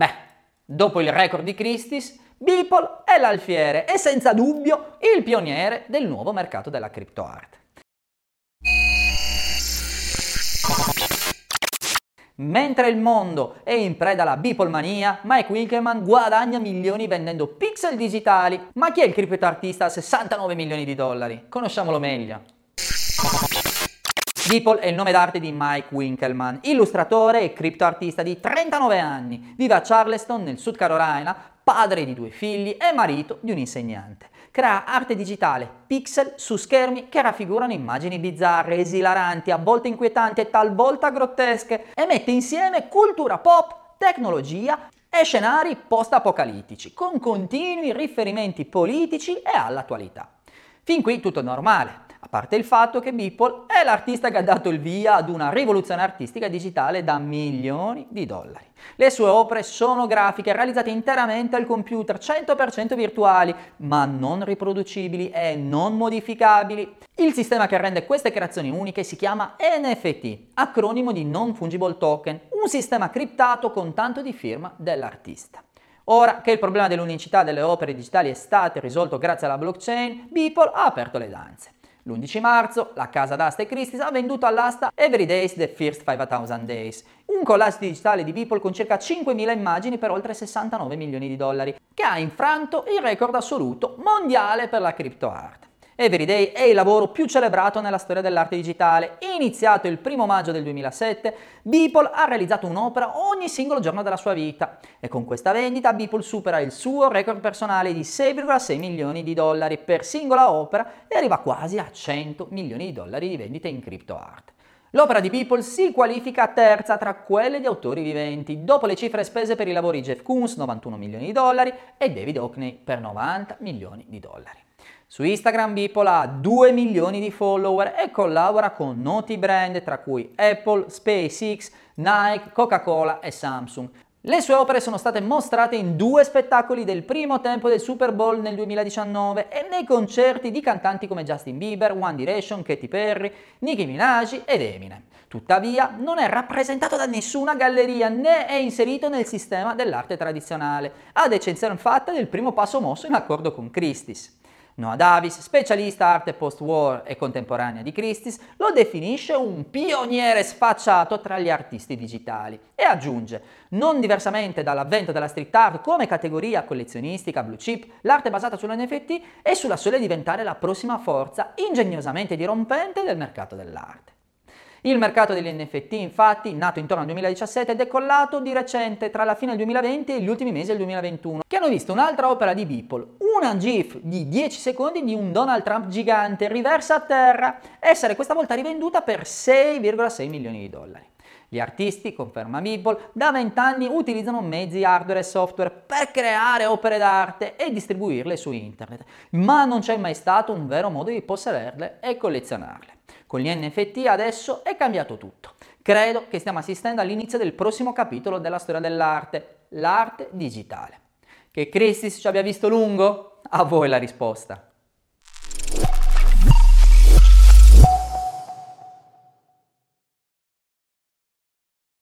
Beh, dopo il record di Christie's, Beeple è l'alfiere e senza dubbio il pioniere del nuovo mercato della cryptoart. Mentre il mondo è in preda alla Beeplemania, Mike Winkelmann guadagna milioni vendendo pixel digitali. Ma chi è il criptoartista a 69 milioni di dollari? Conosciamolo meglio. Beeple è il nome d'arte di Mike Winkelmann, illustratore e criptoartista di 39 anni. Vive a Charleston, nel Sud Carolina, padre di due figli e marito di un insegnante. Crea arte digitale, pixel su schermi che raffigurano immagini bizzarre, esilaranti, a volte inquietanti e talvolta grottesche e mette insieme cultura pop, tecnologia e scenari post-apocalittici, con continui riferimenti politici e all'attualità. Fin qui tutto normale, a parte il fatto che Beeple è l'artista che ha dato il via ad una rivoluzione artistica digitale da milioni di dollari. Le sue opere sono grafiche realizzate interamente al computer, 100% virtuali, ma non riproducibili e non modificabili. Il sistema che rende queste creazioni uniche si chiama NFT, acronimo di Non Fungible Token, un sistema criptato con tanto di firma dell'artista. Ora che il problema dell'unicità delle opere digitali è stato risolto grazie alla blockchain, Beeple ha aperto le danze. L'11 marzo la casa d'asta e Christie's ha venduto all'asta Every Days The First 5000 Days, un collage digitale di Beeple con circa 5.000 immagini per oltre 69 milioni di dollari, che ha infranto il record assoluto mondiale per la crypto art. Everyday è il lavoro più celebrato nella storia dell'arte digitale. Iniziato il 1 maggio del 2007, Beeple ha realizzato un'opera ogni singolo giorno della sua vita e con questa vendita Beeple supera il suo record personale di 6,6 milioni di dollari per singola opera e arriva quasi a 100 milioni di dollari di vendite in crypto art. L'opera di Beeple si qualifica terza tra quelle di autori viventi, dopo le cifre spese per i lavori Jeff Koons 91 milioni di dollari e David Hockney per 90 milioni di dollari. Su Instagram Beeple ha 2 milioni di follower e collabora con noti brand tra cui Apple, SpaceX, Nike, Coca-Cola e Samsung. Le sue opere sono state mostrate in due spettacoli del primo tempo del Super Bowl nel 2019 e nei concerti di cantanti come Justin Bieber, One Direction, Katy Perry, Nicki Minaj ed Eminem. Tuttavia non è rappresentato da nessuna galleria né è inserito nel sistema dell'arte tradizionale, ad eccezione fatta del primo passo mosso in accordo con Christie's. Noah Davis, specialista arte post-war e contemporanea di Christie's, lo definisce un pioniere sfacciato tra gli artisti digitali e aggiunge, non diversamente dall'avvento della street art come categoria collezionistica blue chip, l'arte basata sull'NFT è sulla sola diventare la prossima forza ingegnosamente dirompente del mercato dell'arte. Il mercato degli NFT, infatti, nato intorno al 2017, è decollato di recente tra la fine del 2020 e gli ultimi mesi del 2021, che hanno visto un'altra opera di Beeple, una GIF di 10 secondi di un Donald Trump gigante riversa a terra, essere questa volta rivenduta per 6,6 milioni di dollari. Gli artisti, conferma Beeple, da vent'anni utilizzano mezzi hardware e software per creare opere d'arte e distribuirle su internet, ma non c'è mai stato un vero modo di possederle e collezionarle. Con gli NFT adesso è cambiato tutto. Credo che stiamo assistendo all'inizio del prossimo capitolo della storia dell'arte, l'arte digitale. Che Christie's ci abbia visto lungo? A voi la risposta.